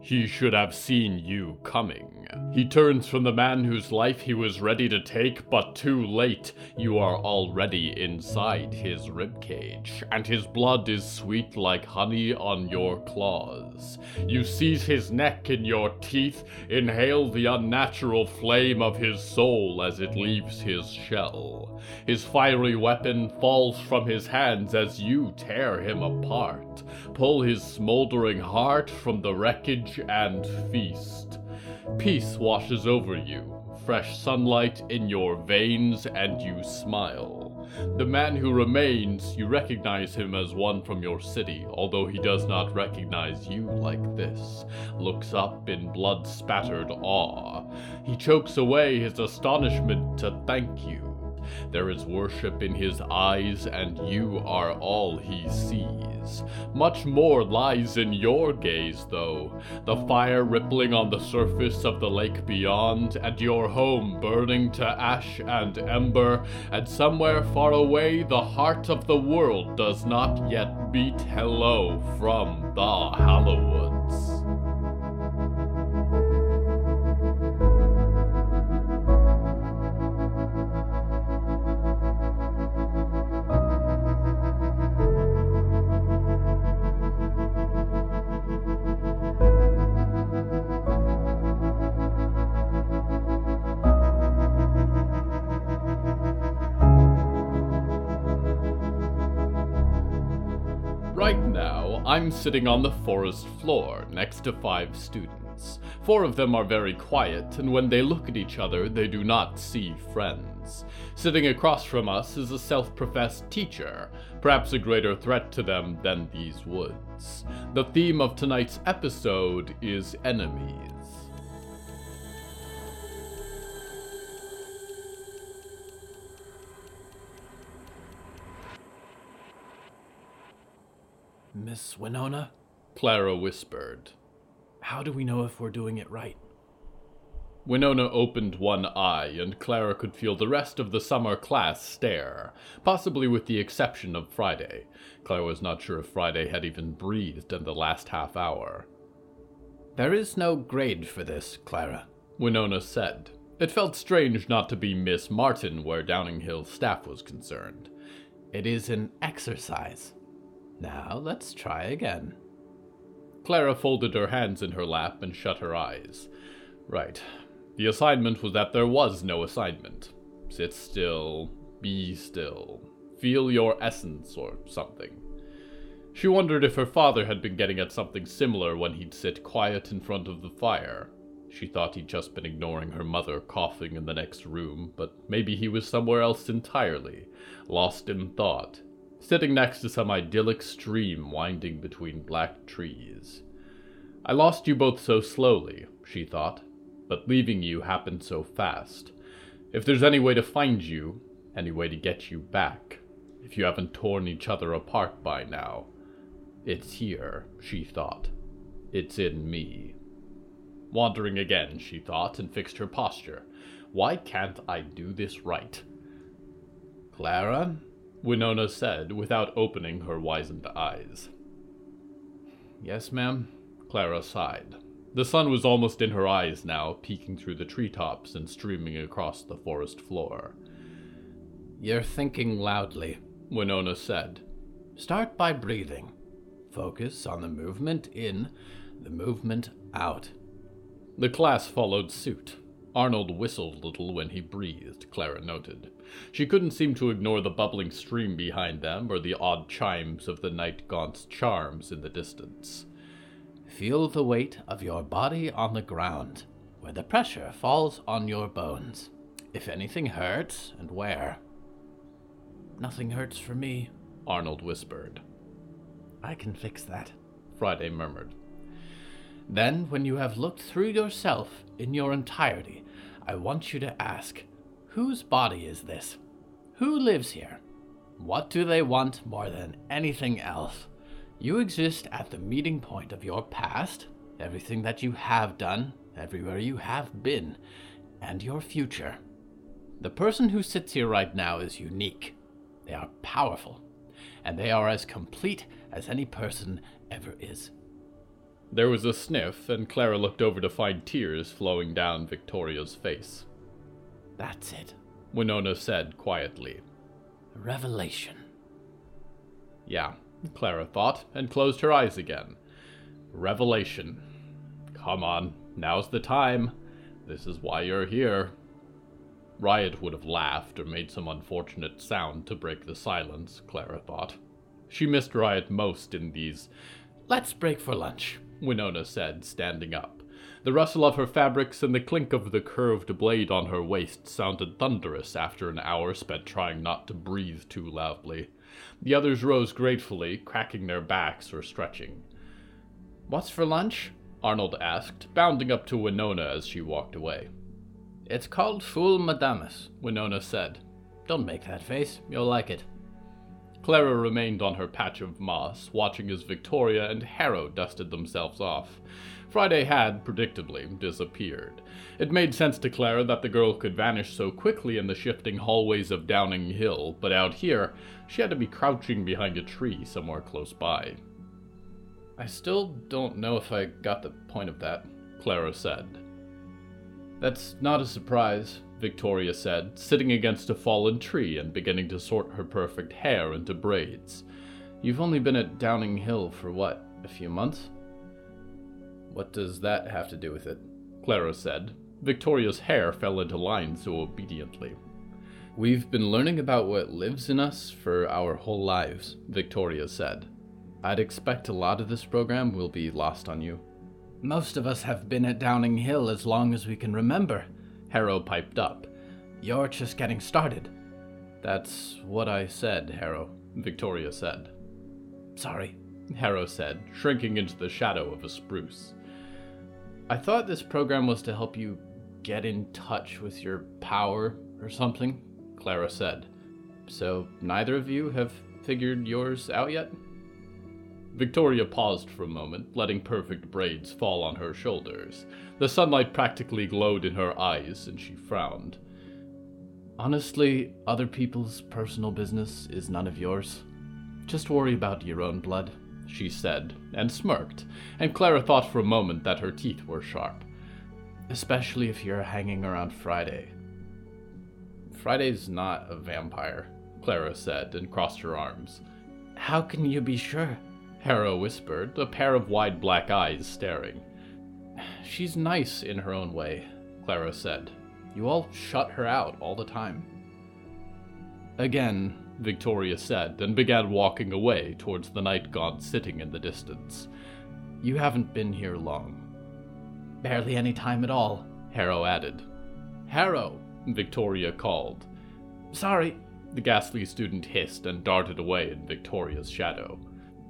He should have seen you coming. He turns from the man whose life he was ready to take, but too late. You are already inside his ribcage, and his blood is sweet like honey on your claws. You seize his neck in your teeth, inhale the unnatural flame of his soul as it leaves his shell. His fiery weapon falls from his hands as you tear him apart, pull his smoldering heart from the wreckage and feast. Peace washes over you, fresh sunlight in your veins, and you smile. The man who remains, you recognize him as one from your city, although he does not recognize you like this. Looks up in blood spattered awe. He chokes away his astonishment to thank you. There is worship in his eyes, and you are all he sees. Much more lies in your gaze, though. The fire rippling on the surface of the lake beyond, and your home burning to ash and ember, and somewhere far away the heart of the world does not yet beat hello from the Hallowoods. I'm sitting on the forest floor next to five students. Four of them are very quiet, and when they look at each other, they do not see friends. Sitting across from us is a self professed teacher, perhaps a greater threat to them than these woods. The theme of tonight's episode is enemies. Miss Winona, Clara whispered. how do we know if we're doing it right? Winona opened one eye, and Clara could feel the rest of the summer class stare, possibly with the exception of Friday. Clara was not sure if Friday had even breathed in the last half hour. There is no grade for this, Clara. Winona said. It felt strange not to be Miss Martin where Downing Hill's staff was concerned. It is an exercise. Now let's try again. Clara folded her hands in her lap and shut her eyes. Right. The assignment was that there was no assignment. Sit still, be still, feel your essence or something. She wondered if her father had been getting at something similar when he'd sit quiet in front of the fire. She thought he'd just been ignoring her mother coughing in the next room, but maybe he was somewhere else entirely, lost in thought, sitting next to some idyllic stream winding between black trees. I lost you both so slowly, she thought, but leaving you happened so fast. If there's any way to find you, any way to get you back, if you haven't torn each other apart by now, it's here, she thought. It's in me. Wandering again, she thought, and fixed her posture. Why can't I do this right? Clara, Winona said, without opening her wizened eyes. Yes, ma'am, Clara sighed. The sun was almost in her eyes now, peeking through the treetops and streaming across the forest floor. You're thinking loudly, Winona said. Start by breathing. Focus on the movement in, the movement out. The class followed suit. Arnold whistled a little when he breathed, Clara noted. She couldn't seem to ignore the bubbling stream behind them or the odd chimes of the night gaunt's charms in the distance. Feel the weight of your body on the ground, where the pressure falls on your bones. If anything hurts, and where. Nothing hurts for me, Arnold whispered. I can fix that. Friday murmured. Then, when you have looked through yourself in your entirety, I want you to ask whose body is this? Who lives here? What do they want more than anything else? You exist at the meeting point of your past, everything that you have done, everywhere you have been, and your future. The person who sits here right now is unique. They are powerful, and they are as complete as any person ever is. There was a sniff, and Clara looked over to find tears flowing down Victoria's face. That's it. Winona said quietly. A Revelation. Yeah, Clara thought, and closed her eyes again. Revelation. Come on, now's the time. This is why you're here. Riot would have laughed or made some unfortunate sound to break the silence, Clara thought. She missed Riot most in these. Let's break for lunch, Winona said, standing up. The rustle of her fabrics and the clink of the curved blade on her waist sounded thunderous after an hour spent trying not to breathe too loudly. The others rose gratefully, cracking their backs or stretching. What's for lunch? Arnold asked, bounding up to Winona as she walked away. It's called ful medames, Winona said. Don't make that face, you'll like it. Clara remained on her patch of moss, watching as Victoria and Harrow dusted themselves off. Friday had, predictably, disappeared. It made sense to Clara that the girl could vanish so quickly in the shifting hallways of Downing Hill, but out here, she had to be crouching behind a tree somewhere close by. I still don't know if I got the point of that, Clara said. That's not a surprise, Victoria said, sitting against a fallen tree and beginning to sort her perfect hair into braids. You've only been at Downing Hill for what, a few months? What does that have to do with it? Clara said. Victoria's hair fell into line so obediently. We've been learning about what lives in us for our whole lives, Victoria said. I'd expect a lot of this program will be lost on you. Most of us have been at Downing Hill as long as we can remember, Harrow piped up. You're just getting started. That's what I said, Harrow, Victoria said. Sorry, Harrow said, shrinking into the shadow of a spruce. I thought this program was to help you get in touch with your power or something, Clara said. So neither of you have figured yours out yet? Victoria paused for a moment, letting perfect braids fall on her shoulders. The sunlight practically glowed in her eyes, and she frowned. Honestly, other people's personal business is none of yours. Just worry about your own blood she said, and smirked, and Clara thought for a moment that her teeth were sharp. Especially if you're hanging around Friday. Friday's not a vampire, Clara said, and crossed her arms. How can you be sure? Harrow whispered, a pair of wide black eyes staring. She's nice in her own way, Clara said. You all shut her out all the time. Again, Victoria said, and began walking away towards the night gaunt sitting in the distance. You haven't been here long. Barely any time at all, Harrow added. Harrow, Victoria called. Sorry, the ghastly student hissed and darted away in Victoria's shadow.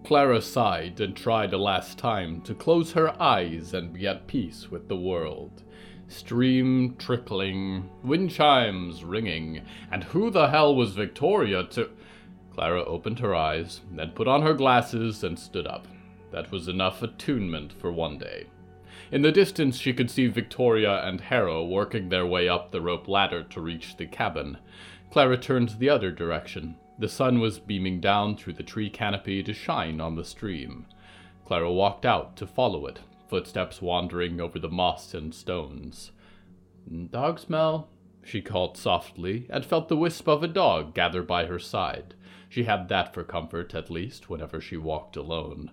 Clara sighed and tried a last time to close her eyes and be at peace with the world stream trickling, wind chimes ringing, and who the hell was Victoria to. Clara opened her eyes, then put on her glasses and stood up. That was enough attunement for one day. In the distance, she could see Victoria and Harrow working their way up the rope ladder to reach the cabin. Clara turned the other direction. The sun was beaming down through the tree canopy to shine on the stream. Clara walked out to follow it, footsteps wandering over the moss and stones. Dog smell, she called softly, and felt the wisp of a dog gather by her side. She had that for comfort, at least, whenever she walked alone.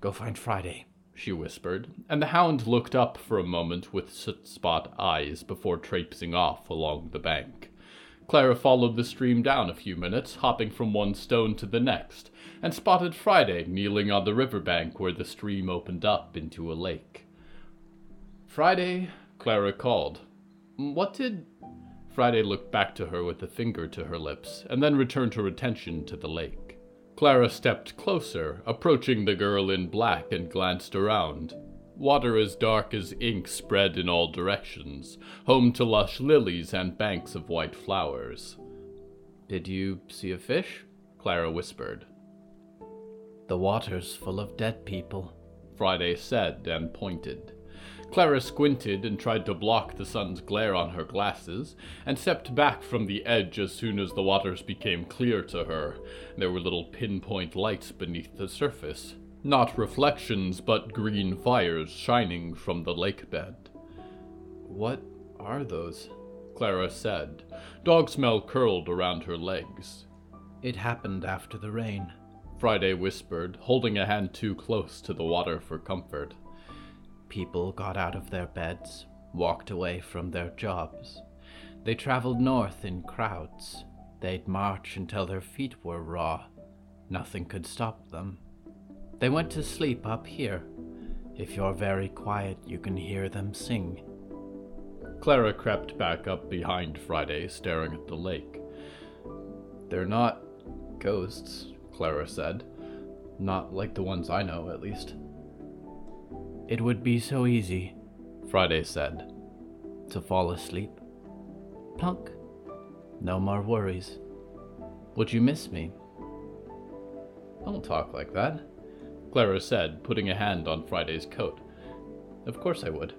Go find Friday, she whispered, and the hound looked up for a moment with soot spot eyes before traipsing off along the bank. Clara followed the stream down a few minutes, hopping from one stone to the next, and spotted Friday kneeling on the river bank where the stream opened up into a lake. Friday, Clara called. What did. Friday looked back to her with a finger to her lips, and then returned her attention to the lake. Clara stepped closer, approaching the girl in black, and glanced around. Water as dark as ink spread in all directions, home to lush lilies and banks of white flowers. Did you see a fish? Clara whispered. The water's full of dead people, Friday said and pointed. Clara squinted and tried to block the sun's glare on her glasses, and stepped back from the edge as soon as the waters became clear to her. There were little pinpoint lights beneath the surface. Not reflections, but green fires shining from the lake bed. What are those? Clara said. Dog smell curled around her legs. It happened after the rain. Friday whispered, holding a hand too close to the water for comfort. People got out of their beds, walked away from their jobs. They traveled north in crowds. They'd march until their feet were raw. Nothing could stop them. They went to sleep up here. If you're very quiet, you can hear them sing. Clara crept back up behind Friday, staring at the lake. They're not ghosts, Clara said. Not like the ones I know, at least. It would be so easy, Friday said, to fall asleep. Plunk. No more worries. Would you miss me? Don't talk like that, Clara said, putting a hand on Friday's coat. Of course I would.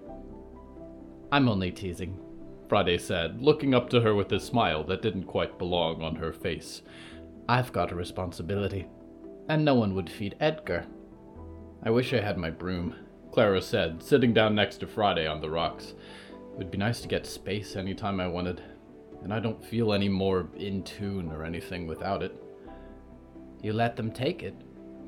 I'm only teasing, Friday said, looking up to her with a smile that didn't quite belong on her face. I've got a responsibility, and no one would feed Edgar. I wish I had my broom, Clara said, sitting down next to Friday on the rocks. It would be nice to get space anytime I wanted, and I don't feel any more in tune or anything without it. You let them take it,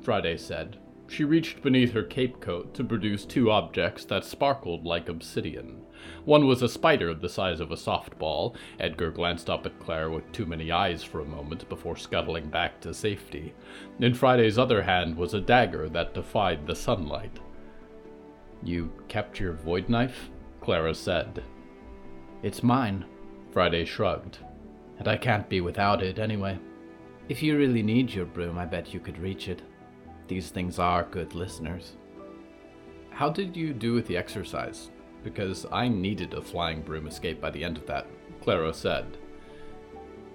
Friday said, she reached beneath her cape coat to produce two objects that sparkled like obsidian. One was a spider the size of a softball. Edgar glanced up at Claire with too many eyes for a moment before scuttling back to safety. In Friday's other hand was a dagger that defied the sunlight. You kept your void knife? Clara said. It's mine, Friday shrugged. And I can't be without it anyway. If you really need your broom, I bet you could reach it. These things are good listeners. How did you do with the exercise? Because I needed a flying broom escape by the end of that, Clara said.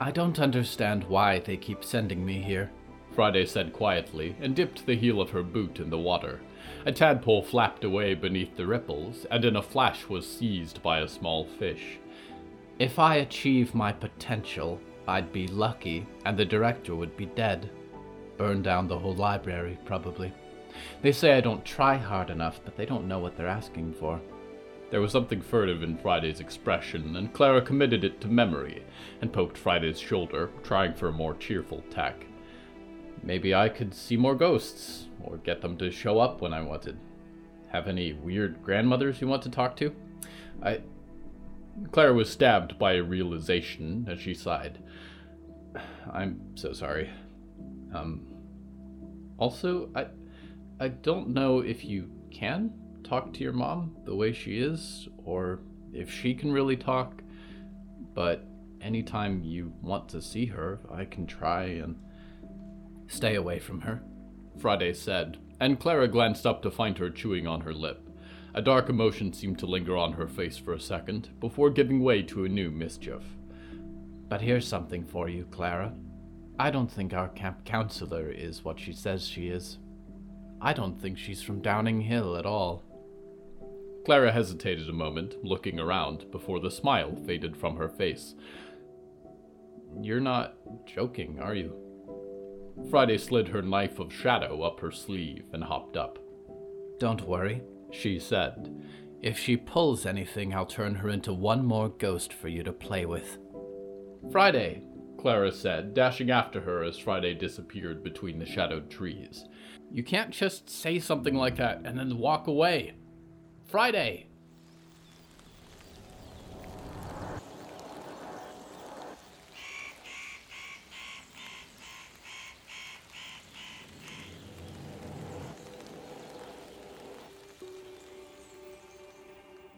I don't understand why they keep sending me here, Friday said quietly, and dipped the heel of her boot in the water. A tadpole flapped away beneath the ripples, and in a flash was seized by a small fish. If I achieve my potential, I'd be lucky, and the director would be dead. Burn down the whole library, probably. They say I don't try hard enough, but they don't know what they're asking for. There was something furtive in Friday's expression, and Clara committed it to memory and poked Friday's shoulder, trying for a more cheerful tack. Maybe I could see more ghosts, or get them to show up when I wanted. Have any weird grandmothers you want to talk to? I. Clara was stabbed by a realization as she sighed. I'm so sorry. Um, also, I, I don't know if you can talk to your mom the way she is, or if she can really talk, but anytime you want to see her, I can try and. Stay away from her, Friday said, and Clara glanced up to find her chewing on her lip. A dark emotion seemed to linger on her face for a second, before giving way to a new mischief. But here's something for you, Clara. I don't think our camp counselor is what she says she is. I don't think she's from Downing Hill at all. Clara hesitated a moment, looking around, before the smile faded from her face. You're not joking, are you? Friday slid her knife of shadow up her sleeve and hopped up. Don't worry, she said. If she pulls anything, I'll turn her into one more ghost for you to play with. Friday, Clara said, dashing after her as Friday disappeared between the shadowed trees. You can't just say something like that and then walk away. Friday!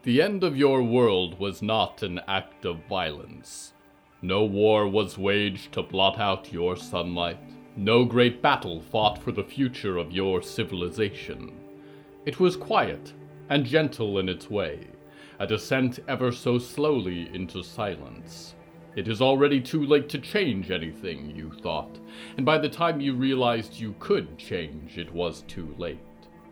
The end of your world was not an act of violence. No war was waged to blot out your sunlight. No great battle fought for the future of your civilization. It was quiet and gentle in its way, a descent ever so slowly into silence. It is already too late to change anything, you thought, and by the time you realized you could change, it was too late.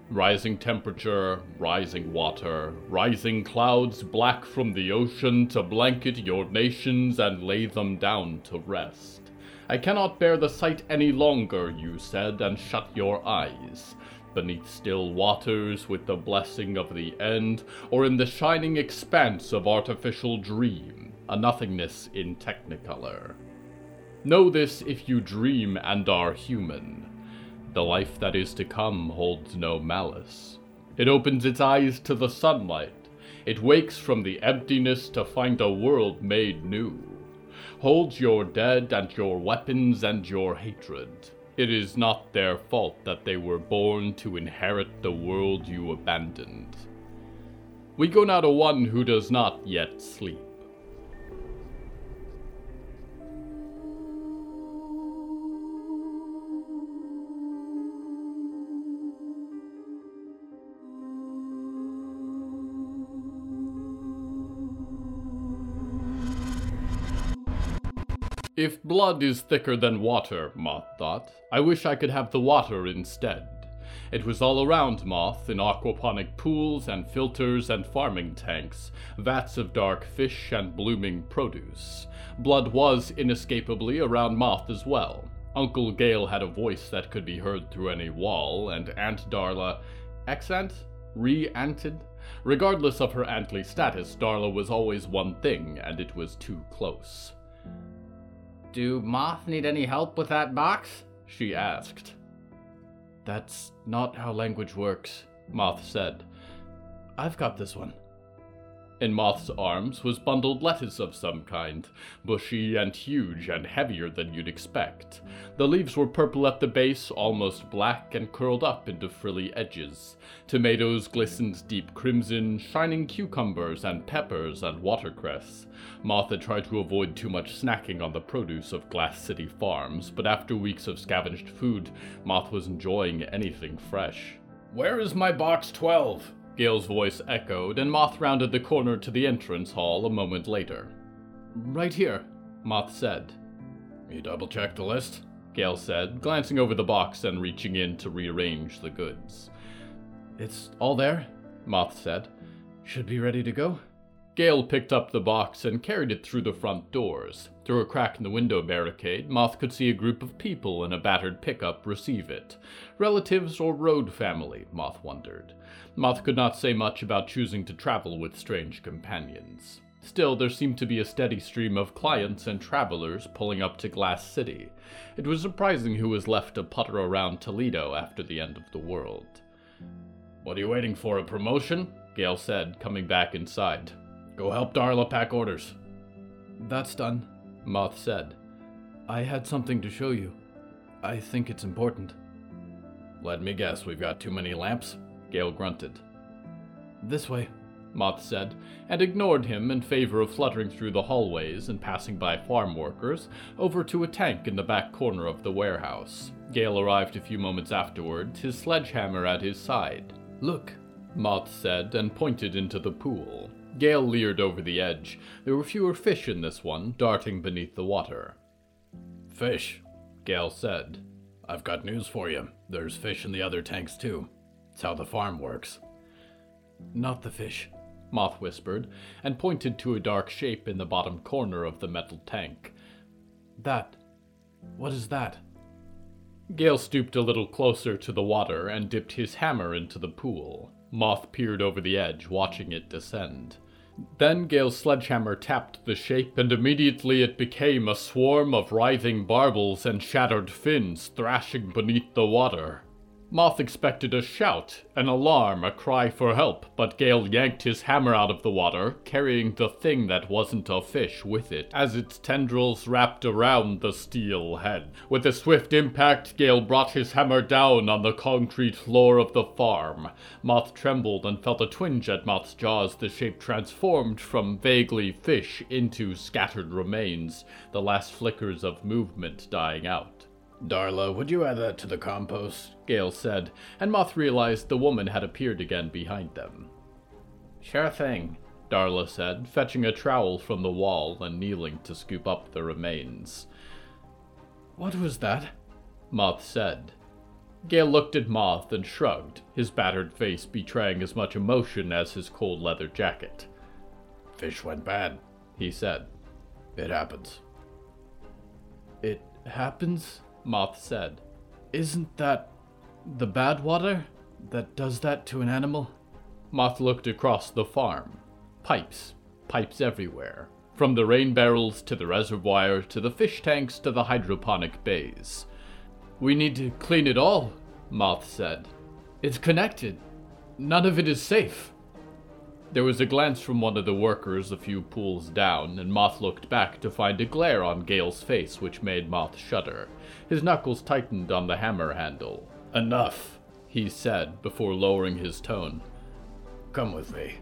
Rising temperature, rising water, rising clouds black from the ocean to blanket your nations and lay them down to rest. I cannot bear the sight any longer, you said, and shut your eyes. beneath still waters with the blessing of the end, or in the shining expanse of artificial dream, a nothingness in technicolor. Know this if you dream and are human. The life that is to come holds no malice. It opens its eyes to the sunlight. It wakes from the emptiness to find a world made new. Holds your dead and your weapons and your hatred. It is not their fault that they were born to inherit the world you abandoned. We go now to one who does not yet sleep. If blood is thicker than water, Moth thought, I wish I could have the water instead. It was all around Moth in aquaponic pools and filters and farming tanks, vats of dark fish and blooming produce. Blood was inescapably around Moth as well. Uncle Gale had a voice that could be heard through any wall, and Aunt Darla. Accent? Re-anted? Regardless of her antly status, Darla was always one thing, and it was too close. Do Moth need any help with that box? She asked. That's not how language works, Moth said. I've got this one. In Moth's arms was bundled lettuce of some kind, bushy and huge and heavier than you'd expect. The leaves were purple at the base, almost black, and curled up into frilly edges. Tomatoes glistened deep crimson, shining cucumbers and peppers and watercress. Moth had tried to avoid too much snacking on the produce of Glass City Farms, but after weeks of scavenged food, Moth was enjoying anything fresh. Where is my box 12? Gale's voice echoed, and Moth rounded the corner to the entrance hall a moment later. Right here, Moth said. You double checked the list? Gale said, glancing over the box and reaching in to rearrange the goods. It's all there, Moth said. Should be ready to go. Gale picked up the box and carried it through the front doors. Through a crack in the window barricade, Moth could see a group of people in a battered pickup receive it. Relatives or road family, Moth wondered. Moth could not say much about choosing to travel with strange companions. Still, there seemed to be a steady stream of clients and travelers pulling up to Glass City. It was surprising who was left to putter around Toledo after the end of the world. What are you waiting for, a promotion? Gale said, coming back inside. Go help Darla pack orders. That's done, Moth said. I had something to show you. I think it's important. Let me guess, we've got too many lamps? Gale grunted. This way, Moth said, and ignored him in favor of fluttering through the hallways and passing by farm workers over to a tank in the back corner of the warehouse. Gale arrived a few moments afterward, his sledgehammer at his side. Look, Moth said, and pointed into the pool. Gale leered over the edge. There were fewer fish in this one, darting beneath the water. Fish, Gale said. I've got news for you. There's fish in the other tanks, too. It's how the farm works. Not the fish, Moth whispered, and pointed to a dark shape in the bottom corner of the metal tank. That. What is that? Gale stooped a little closer to the water and dipped his hammer into the pool. Moth peered over the edge, watching it descend. Then Gale's sledgehammer tapped the shape, and immediately it became a swarm of writhing barbels and shattered fins thrashing beneath the water. Moth expected a shout, an alarm, a cry for help, but Gale yanked his hammer out of the water, carrying the thing that wasn't a fish with it, as its tendrils wrapped around the steel head. With a swift impact, Gale brought his hammer down on the concrete floor of the farm. Moth trembled and felt a twinge at Moth's jaws. The shape transformed from vaguely fish into scattered remains, the last flickers of movement dying out. Darla, would you add that to the compost? Gale said, and Moth realized the woman had appeared again behind them. Sure thing, Darla said, fetching a trowel from the wall and kneeling to scoop up the remains. What was that? Moth said. Gale looked at Moth and shrugged, his battered face betraying as much emotion as his cold leather jacket. Fish went bad, he said. It happens. It happens? Moth said. Isn't that the bad water? that does that to an animal? Moth looked across the farm. Pipes. Pipes everywhere. From the rain barrels to the reservoir to the fish tanks to the hydroponic bays. We need to clean it all, Moth said. It's connected. None of it is safe. There was a glance from one of the workers a few pools down, and Moth looked back to find a glare on Gale's face which made Moth shudder. His knuckles tightened on the hammer handle. Enough, he said before lowering his tone. Come with me.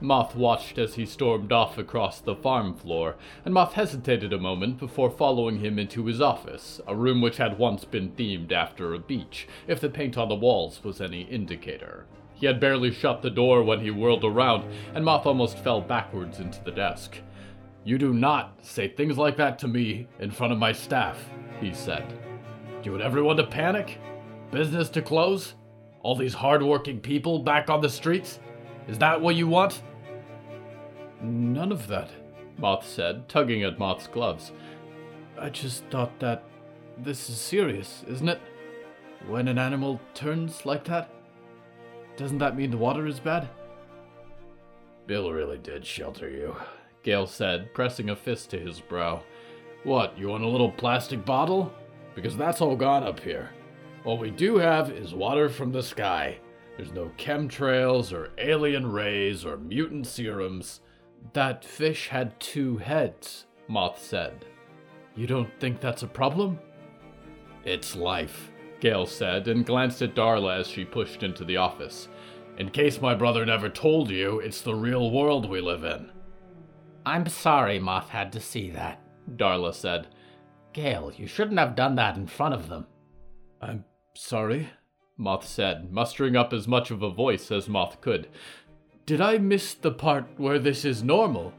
Moth watched as he stormed off across the farm floor, and Moth hesitated a moment before following him into his office, a room which had once been themed after a beach, if the paint on the walls was any indicator. He had barely shut the door when he whirled around, and Moth almost fell backwards into the desk. You do not say things like that to me in front of my staff, he said. Do you want everyone to panic? Business to close? All these hard-working people back on the streets? Is that what you want? None of that, Moth said, tugging at Moth's gloves. I just thought that this is serious, isn't it? When an animal turns like that? Doesn't that mean the water is bad? Bill really did shelter you, Gale said, pressing a fist to his brow. What, you want a little plastic bottle? Because that's all gone up here. What we do have is water from the sky. There's no chemtrails or alien rays or mutant serums. That fish had two heads, Moth said. You don't think that's a problem? It's life, Gale said, and glanced at Darla as she pushed into the office. In case my brother never told you, it's the real world we live in. I'm sorry Moth had to see that, Darla said. Gale, you shouldn't have done that in front of them. I'm sorry, Moth said, mustering up as much of a voice as Moth could. Did I miss the part where this is normal?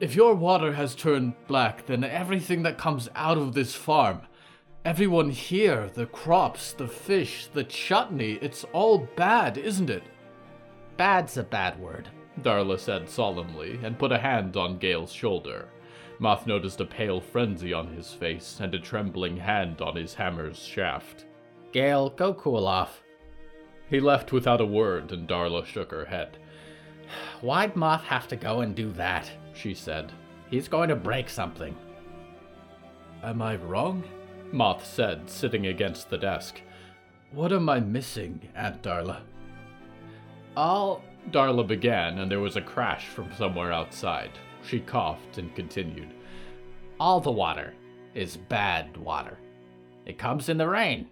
If your water has turned black, then everything that comes out of this farm, everyone here, the crops, the fish, the chutney, it's all bad, isn't it? Bad's a bad word, Darla said solemnly, and put a hand on Gale's shoulder. Moth noticed a pale frenzy on his face and a trembling hand on his hammer's shaft. Gale, go cool off. He left without a word, and Darla shook her head. Why'd Moth have to go and do that? she said. He's going to break something. Am I wrong? Moth said, sitting against the desk. What am I missing, Aunt Darla? All. Darla began, and there was a crash from somewhere outside. She coughed and continued. All the water is bad water. It comes in the rain.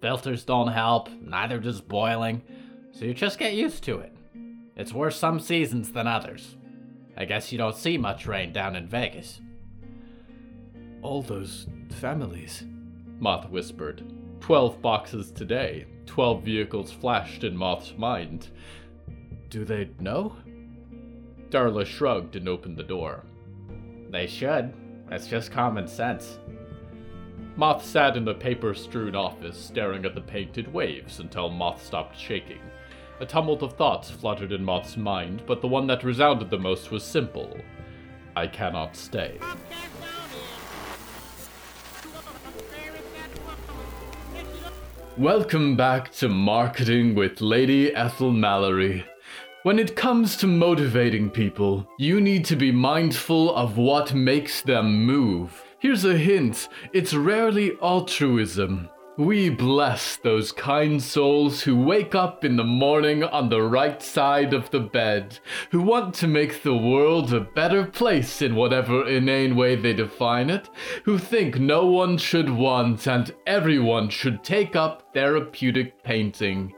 Filters don't help, neither does boiling, so you just get used to it. It's worse some seasons than others. I guess you don't see much rain down in Vegas. All those families, Moth whispered. Twelve boxes today. Twelve vehicles flashed in Moth's mind. Do they know? Darla shrugged and opened the door. They should. That's just common sense. Moth sat in the paper strewn office, staring at the painted waves until Moth stopped shaking. A tumult of thoughts fluttered in Moth's mind, but the one that resounded the most was simple I cannot stay. Welcome back to Marketing with Lady Ethel Mallory. When it comes to motivating people, you need to be mindful of what makes them move. Here's a hint it's rarely altruism. We bless those kind souls who wake up in the morning on the right side of the bed, who want to make the world a better place in whatever inane way they define it, who think no one should want and everyone should take up therapeutic painting.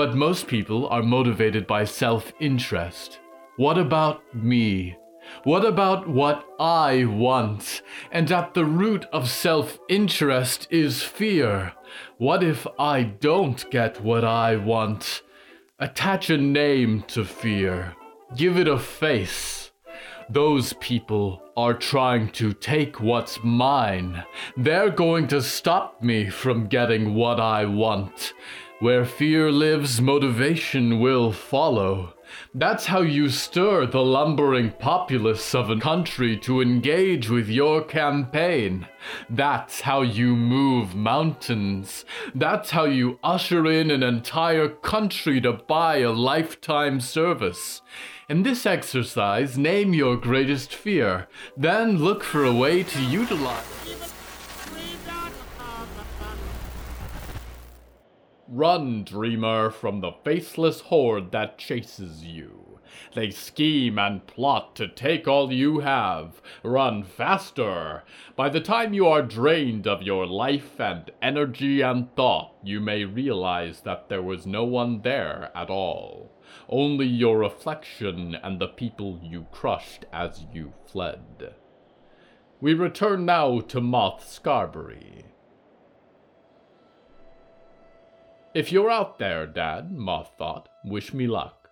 But most people are motivated by self interest. What about me? What about what I want? And at the root of self interest is fear. What if I don't get what I want? Attach a name to fear. Give it a face. Those people are trying to take what's mine. They're going to stop me from getting what I want. Where fear lives, motivation will follow. That's how you stir the lumbering populace of a country to engage with your campaign. That's how you move mountains. That's how you usher in an entire country to buy a lifetime service. In this exercise, name your greatest fear, then look for a way to utilize. Run, dreamer, from the faceless horde that chases you. They scheme and plot to take all you have. Run faster. By the time you are drained of your life and energy and thought, you may realize that there was no one there at all. Only your reflection and the people you crushed as you fled. We return now to Moth Scarberry. If you're out there, Dad, Moth thought, wish me luck.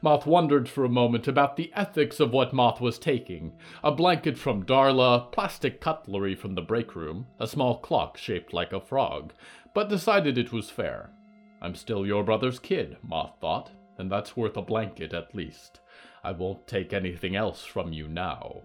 Moth wondered for a moment about the ethics of what Moth was taking a blanket from Darla, plastic cutlery from the break room, a small clock shaped like a frog, but decided it was fair. I'm still your brother's kid, Moth thought, and that's worth a blanket at least. I won't take anything else from you now.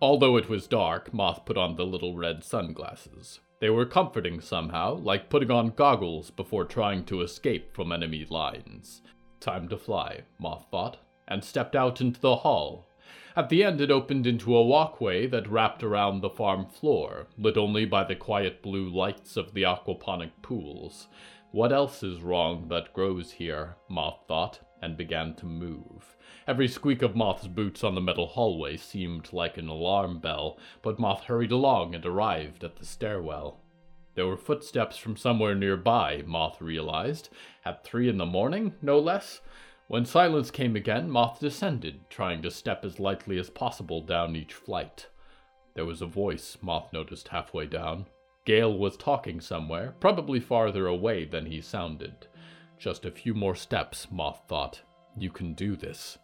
Although it was dark, Moth put on the little red sunglasses. They were comforting somehow, like putting on goggles before trying to escape from enemy lines. Time to fly, Moth thought, and stepped out into the hall. At the end, it opened into a walkway that wrapped around the farm floor, lit only by the quiet blue lights of the aquaponic pools. What else is wrong that grows here? Moth thought, and began to move. Every squeak of Moth's boots on the metal hallway seemed like an alarm bell, but Moth hurried along and arrived at the stairwell. There were footsteps from somewhere nearby, Moth realized. At three in the morning, no less. When silence came again, Moth descended, trying to step as lightly as possible down each flight. There was a voice, Moth noticed halfway down. Gale was talking somewhere, probably farther away than he sounded. Just a few more steps, Moth thought. You can do this.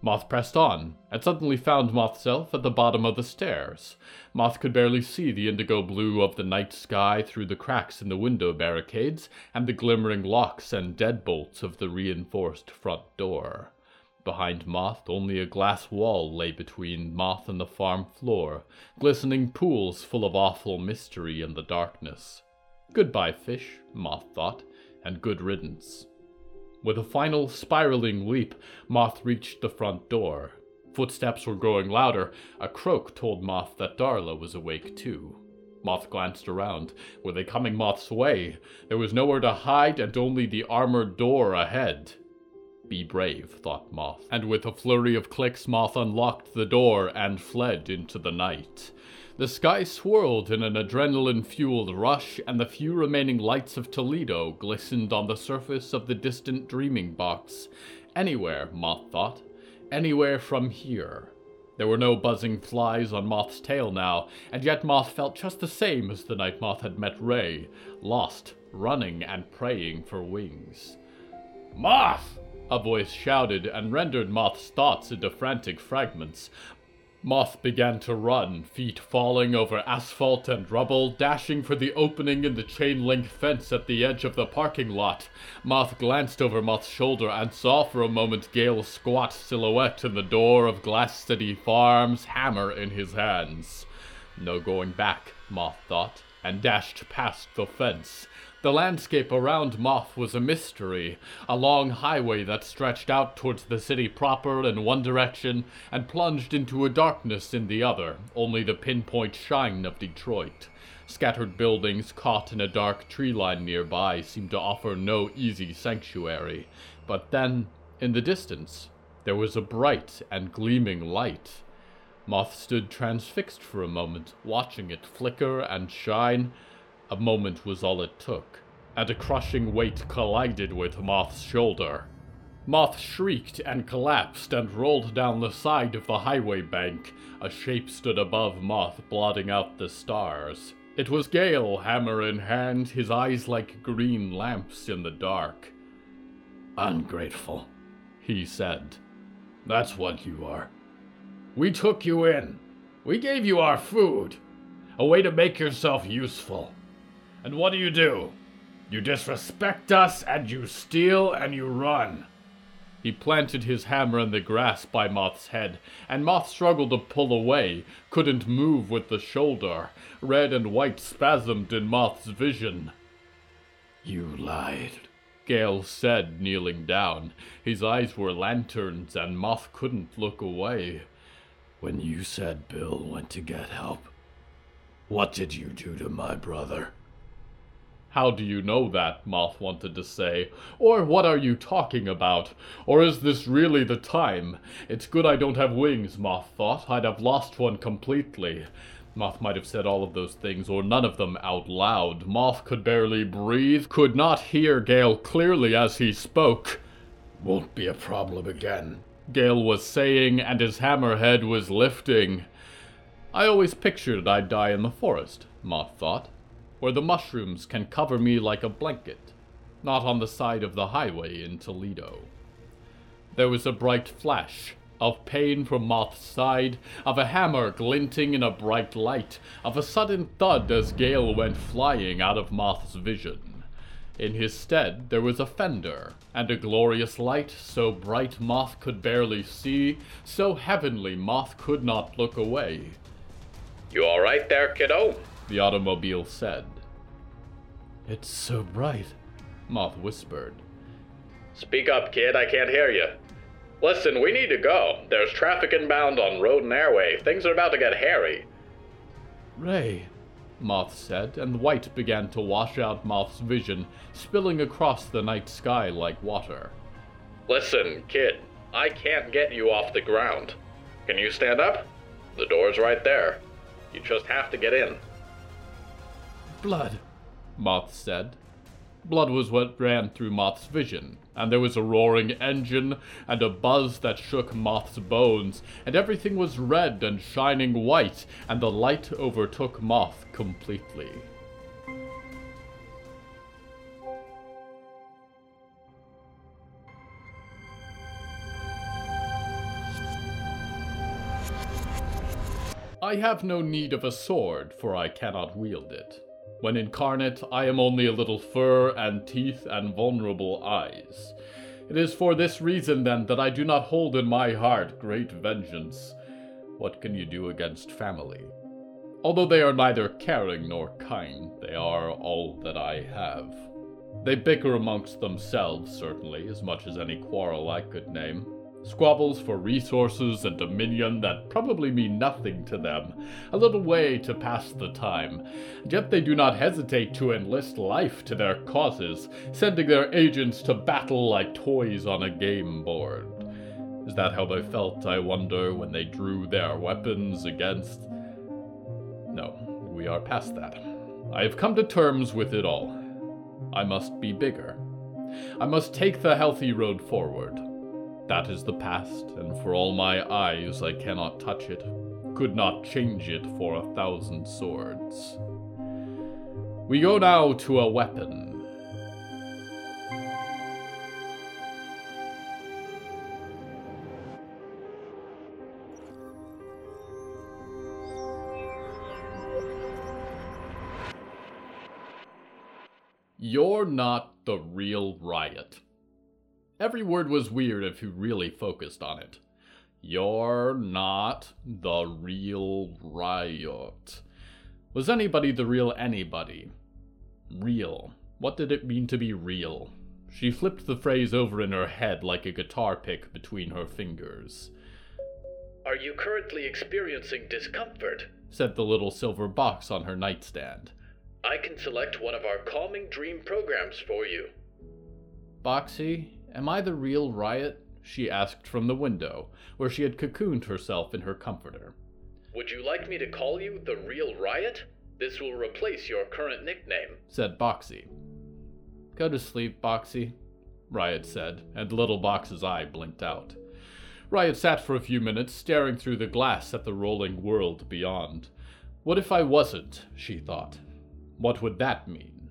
Moth pressed on, and suddenly found Mothself at the bottom of the stairs. Moth could barely see the indigo blue of the night sky through the cracks in the window barricades and the glimmering locks and deadbolts of the reinforced front door. Behind Moth, only a glass wall lay between Moth and the farm floor, glistening pools full of awful mystery in the darkness. Goodbye, fish, Moth thought, and good riddance. With a final spiraling leap, Moth reached the front door. Footsteps were growing louder. A croak told Moth that Darla was awake too. Moth glanced around. Were they coming Moth's way? There was nowhere to hide and only the armored door ahead. Be brave, thought Moth, and with a flurry of clicks, Moth unlocked the door and fled into the night. The sky swirled in an adrenaline fueled rush, and the few remaining lights of Toledo glistened on the surface of the distant dreaming box. Anywhere, Moth thought. Anywhere from here. There were no buzzing flies on Moth's tail now, and yet Moth felt just the same as the night Moth had met Ray, lost, running, and praying for wings. Moth! A voice shouted and rendered Moth's thoughts into frantic fragments. Moth began to run, feet falling over asphalt and rubble, dashing for the opening in the chain link fence at the edge of the parking lot. Moth glanced over Moth's shoulder and saw for a moment Gale's squat silhouette in the door of Glass City Farms, hammer in his hands. No going back, Moth thought, and dashed past the fence. The landscape around Moth was a mystery, a long highway that stretched out towards the city proper in one direction and plunged into a darkness in the other, only the pinpoint shine of Detroit. Scattered buildings caught in a dark tree line nearby seemed to offer no easy sanctuary. But then, in the distance, there was a bright and gleaming light. Moth stood transfixed for a moment, watching it flicker and shine a moment was all it took, and a crushing weight collided with Moth's shoulder. Moth shrieked and collapsed and rolled down the side of the highway bank. A shape stood above Moth, blotting out the stars. It was Gale, hammer in hand, his eyes like green lamps in the dark. Ungrateful, he said. That's what you are. We took you in. We gave you our food. A way to make yourself useful. And what do you do? You disrespect us and you steal and you run. He planted his hammer in the grass by Moth's head, and Moth struggled to pull away, couldn't move with the shoulder. Red and white spasmed in Moth's vision. You lied, Gale said, kneeling down. His eyes were lanterns, and Moth couldn't look away. When you said Bill went to get help, what did you do to my brother? How do you know that? Moth wanted to say. Or what are you talking about? Or is this really the time? It's good I don't have wings, Moth thought. I'd have lost one completely. Moth might have said all of those things, or none of them out loud. Moth could barely breathe, could not hear Gale clearly as he spoke. Won't be a problem again, Gale was saying, and his hammerhead was lifting. I always pictured I'd die in the forest, Moth thought, where the mushrooms can cover me like a blanket, not on the side of the highway in Toledo. There was a bright flash of pain from Moth's side, of a hammer glinting in a bright light, of a sudden thud as Gale went flying out of Moth's vision. In his stead there was a fender, and a glorious light so bright Moth could barely see, so heavenly Moth could not look away. You all right there, kiddo? The automobile said. It's so bright, Moth whispered. Speak up, kid, I can't hear you. Listen, we need to go. There's traffic inbound on road and airway. Things are about to get hairy. Ray, Moth said, and white began to wash out Moth's vision, spilling across the night sky like water. Listen, kid, I can't get you off the ground. Can you stand up? The door's right there. You just have to get in. Blood, Moth said. Blood was what ran through Moth's vision, and there was a roaring engine and a buzz that shook Moth's bones, and everything was red and shining white, and the light overtook Moth completely. I have no need of a sword, for I cannot wield it. When incarnate, I am only a little fur and teeth and vulnerable eyes. It is for this reason, then, that I do not hold in my heart great vengeance. What can you do against family? Although they are neither caring nor kind, they are all that I have. They bicker amongst themselves, certainly, as much as any quarrel I could name. Squabbles for resources and dominion that probably mean nothing to them, a little way to pass the time. Yet they do not hesitate to enlist life to their causes, sending their agents to battle like toys on a game board. Is that how they felt, I wonder, when they drew their weapons against. No, we are past that. I have come to terms with it all. I must be bigger. I must take the healthy road forward. That is the past, and for all my eyes I cannot touch it, could not change it for a thousand swords. We go now to a weapon. You're not the real riot. Every word was weird if you really focused on it. You're not the real riot. Was anybody the real anybody? Real. What did it mean to be real? She flipped the phrase over in her head like a guitar pick between her fingers. Are you currently experiencing discomfort? said the little silver box on her nightstand. I can select one of our calming dream programs for you. Boxy, am I the real riot? she asked from the window, where she had cocooned herself in her comforter. Would you like me to call you the real riot? This will replace your current nickname, said Boxy. Go to sleep, Boxy, Riot said, and little box's eye blinked out. Riot sat for a few minutes, staring through the glass at the rolling world beyond. What if I wasn't? she thought. What would that mean?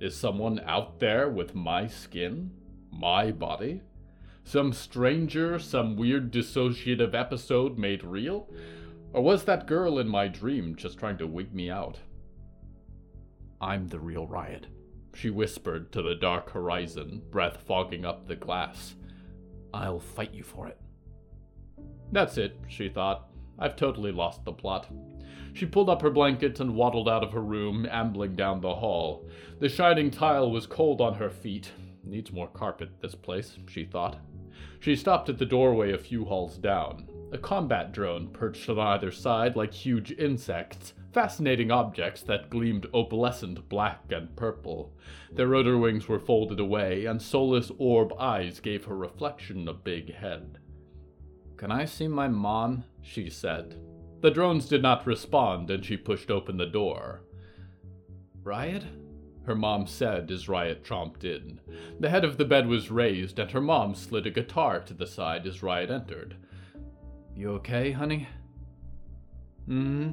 Is someone out there with my skin? My body? Some stranger, some weird dissociative episode made real? Or was that girl in my dream just trying to wig me out? I'm the real riot, she whispered to the dark horizon, breath fogging up the glass. I'll fight you for it. That's it, she thought. I've totally lost the plot. She pulled up her blanket and waddled out of her room, ambling down the hall. The shining tile was cold on her feet. Needs more carpet, this place, she thought. She stopped at the doorway a few halls down. A combat drone perched on either side like huge insects, fascinating objects that gleamed opalescent black and purple. Their rotor wings were folded away, and soulless orb eyes gave her reflection a big head. Can I see my mom? she said. The drones did not respond, and she pushed open the door. Riot? Her mom said as Riot tromped in. The head of the bed was raised, and her mom slid a guitar to the side as Riot entered. You okay, honey? Hmm,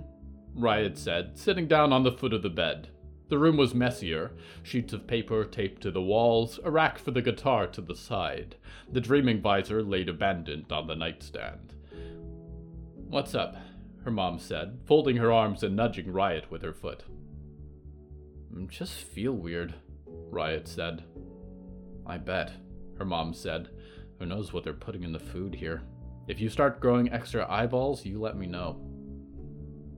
Riot said, sitting down on the foot of the bed. The room was messier sheets of paper taped to the walls, a rack for the guitar to the side. The dreaming visor laid abandoned on the nightstand. What's up? her mom said, folding her arms and nudging Riot with her foot. Just feel weird, Riot said. I bet, her mom said. Who knows what they're putting in the food here? If you start growing extra eyeballs, you let me know.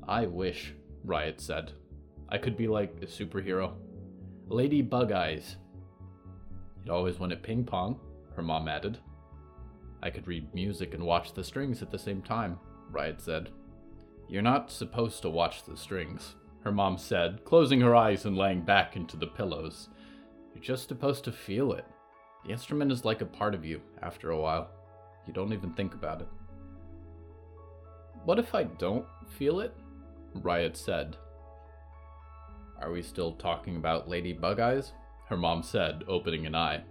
I wish, Riot said. I could be like a superhero. Lady Bug Eyes. You'd always win at ping pong, her mom added. I could read music and watch the strings at the same time, Riot said. You're not supposed to watch the strings, her mom said, closing her eyes and laying back into the pillows. You're just supposed to feel it. The instrument is like a part of you after a while. You don't even think about it. What if I don't feel it? Riot said. Are we still talking about Lady Bug Eyes? Her mom said, opening an eye.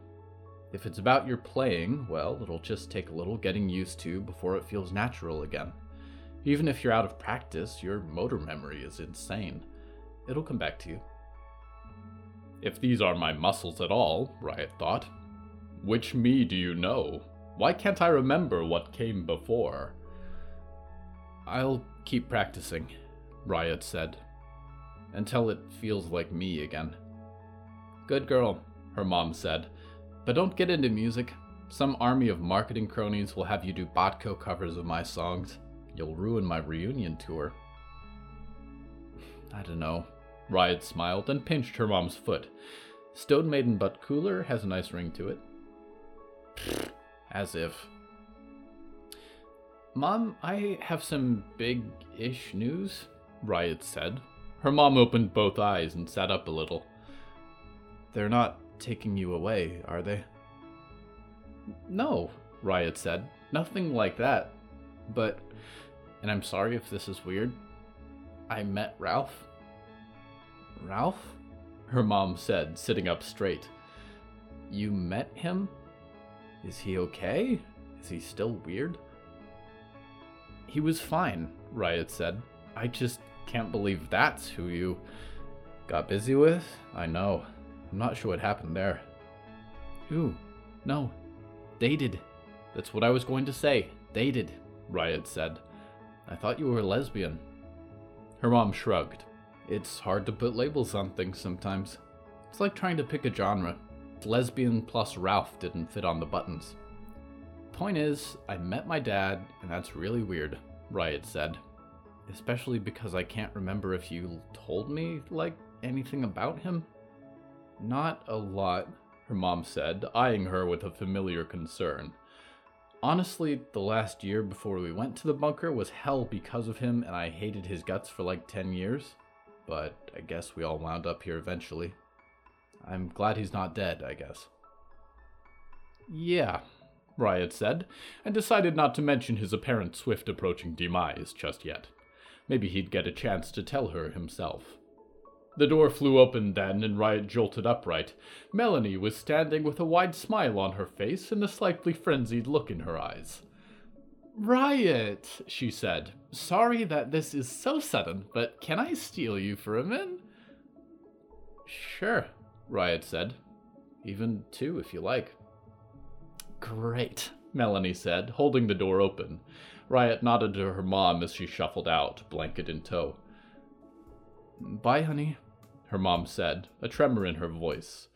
If it's about your playing, well, it'll just take a little getting used to before it feels natural again. Even if you're out of practice, your motor memory is insane. It'll come back to you. If these are my muscles at all, Riot thought, which me do you know? Why can't I remember what came before? I'll keep practicing, Riot said, until it feels like me again. Good girl, her mom said, but don't get into music. Some army of marketing cronies will have you do Botco covers of my songs. You'll ruin my reunion tour. I don't know. Riot smiled and pinched her mom's foot. Stone Maiden but cooler has a nice ring to it. As if. Mom, I have some big ish news, Riot said. Her mom opened both eyes and sat up a little. They're not taking you away, are they? No, Riot said. Nothing like that. But and I'm sorry if this is weird, I met Ralph. Ralph? Her mom said, sitting up straight. You met him? Is he okay? Is he still weird? He was fine, Riot said. I just can't believe that's who you got busy with. I know. I'm not sure what happened there. Ooh, no. Dated. That's what I was going to say. Dated, Riot said. I thought you were a lesbian. Her mom shrugged. It's hard to put labels on things sometimes. It's like trying to pick a genre. Lesbian plus Ralph didn't fit on the buttons. Point is, I met my dad, and that's really weird, Riot said. Especially because I can't remember if you told me, like, anything about him. Not a lot, her mom said, eyeing her with a familiar concern. Honestly, the last year before we went to the bunker was hell because of him, and I hated his guts for like 10 years. But I guess we all wound up here eventually. I'm glad he's not dead, I guess. Yeah, Riot said, and decided not to mention his apparent swift approaching demise just yet. Maybe he'd get a chance to tell her himself. The door flew open then, and Riot jolted upright. Melanie was standing with a wide smile on her face and a slightly frenzied look in her eyes. Riot, she said. Sorry that this is so sudden, but can I steal you for a minute? Sure, Riot said. Even two, if you like. Great, Melanie said, holding the door open. Riot nodded to her mom as she shuffled out, blanket in tow. Bye, honey, her mom said, a tremor in her voice.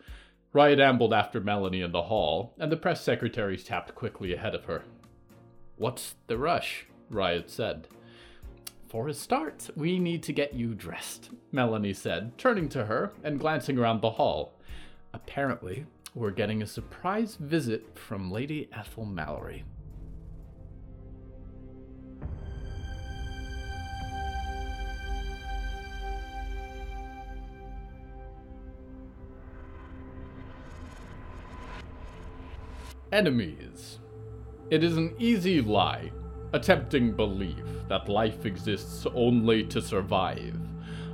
Riot ambled after Melanie in the hall, and the press secretary tapped quickly ahead of her. What's the rush? Riot said. For a start, we need to get you dressed, Melanie said, turning to her and glancing around the hall. Apparently, we're getting a surprise visit from Lady Ethel Mallory. Enemies. It is an easy lie, a tempting belief that life exists only to survive.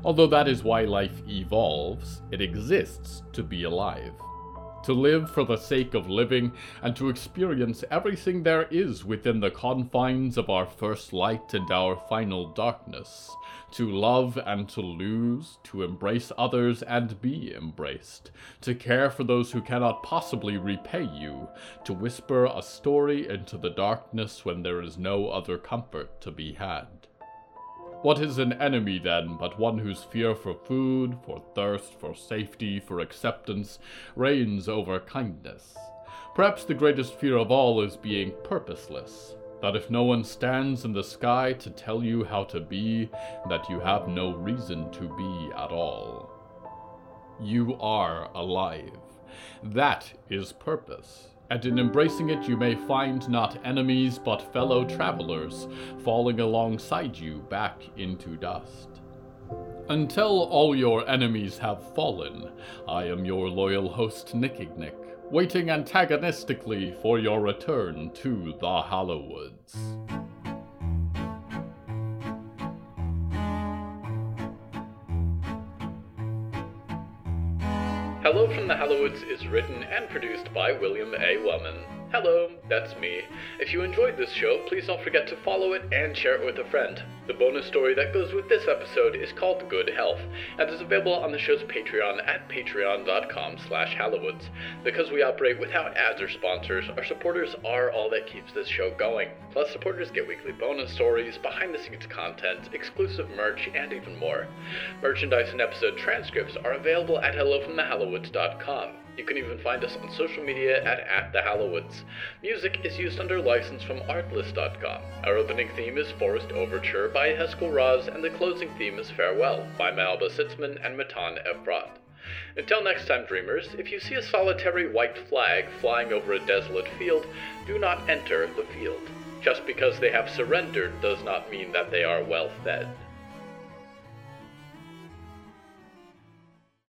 Although that is why life evolves, it exists to be alive to live for the sake of living, and to experience everything there is within the confines of our first light and our final darkness, to love and to lose, to embrace others and be embraced, to care for those who cannot possibly repay you, to whisper a story into the darkness when there is no other comfort to be had. What is an enemy then but one whose fear for food, for thirst, for safety, for acceptance reigns over kindness? Perhaps the greatest fear of all is being purposeless. That if no one stands in the sky to tell you how to be, that you have no reason to be at all. You are alive. That is purpose and in embracing it you may find not enemies but fellow travelers falling alongside you back into dust. Until all your enemies have fallen, I am your loyal host Nickignick, waiting antagonistically for your return to the Hallowoods. Is written and produced by William A. Wellman. Hello, that's me. If you enjoyed this show, please don't forget to follow it and share it with a friend. The bonus story that goes with this episode is called Good Health, and is available on the show's Patreon at patreon.com slash hallowoods. Because we operate without ads or sponsors, our supporters are all that keeps this show going. Plus, supporters get weekly bonus stories, behind-the-scenes content, exclusive merch, and even more. Merchandise and episode transcripts are available at hellofromthehallowoods.com. You can even find us on social media at, at the Hallowoods. Music is used under license from Artlist.com. Our opening theme is Forest Overture by Yehezkel Raz, and the closing theme is Farewell by Malba Sitzman and Matan Efrat. Until next time, dreamers, if you see a solitary white flag flying over a desolate field, do not enter the field. Just because they have surrendered does not mean that they are well fed.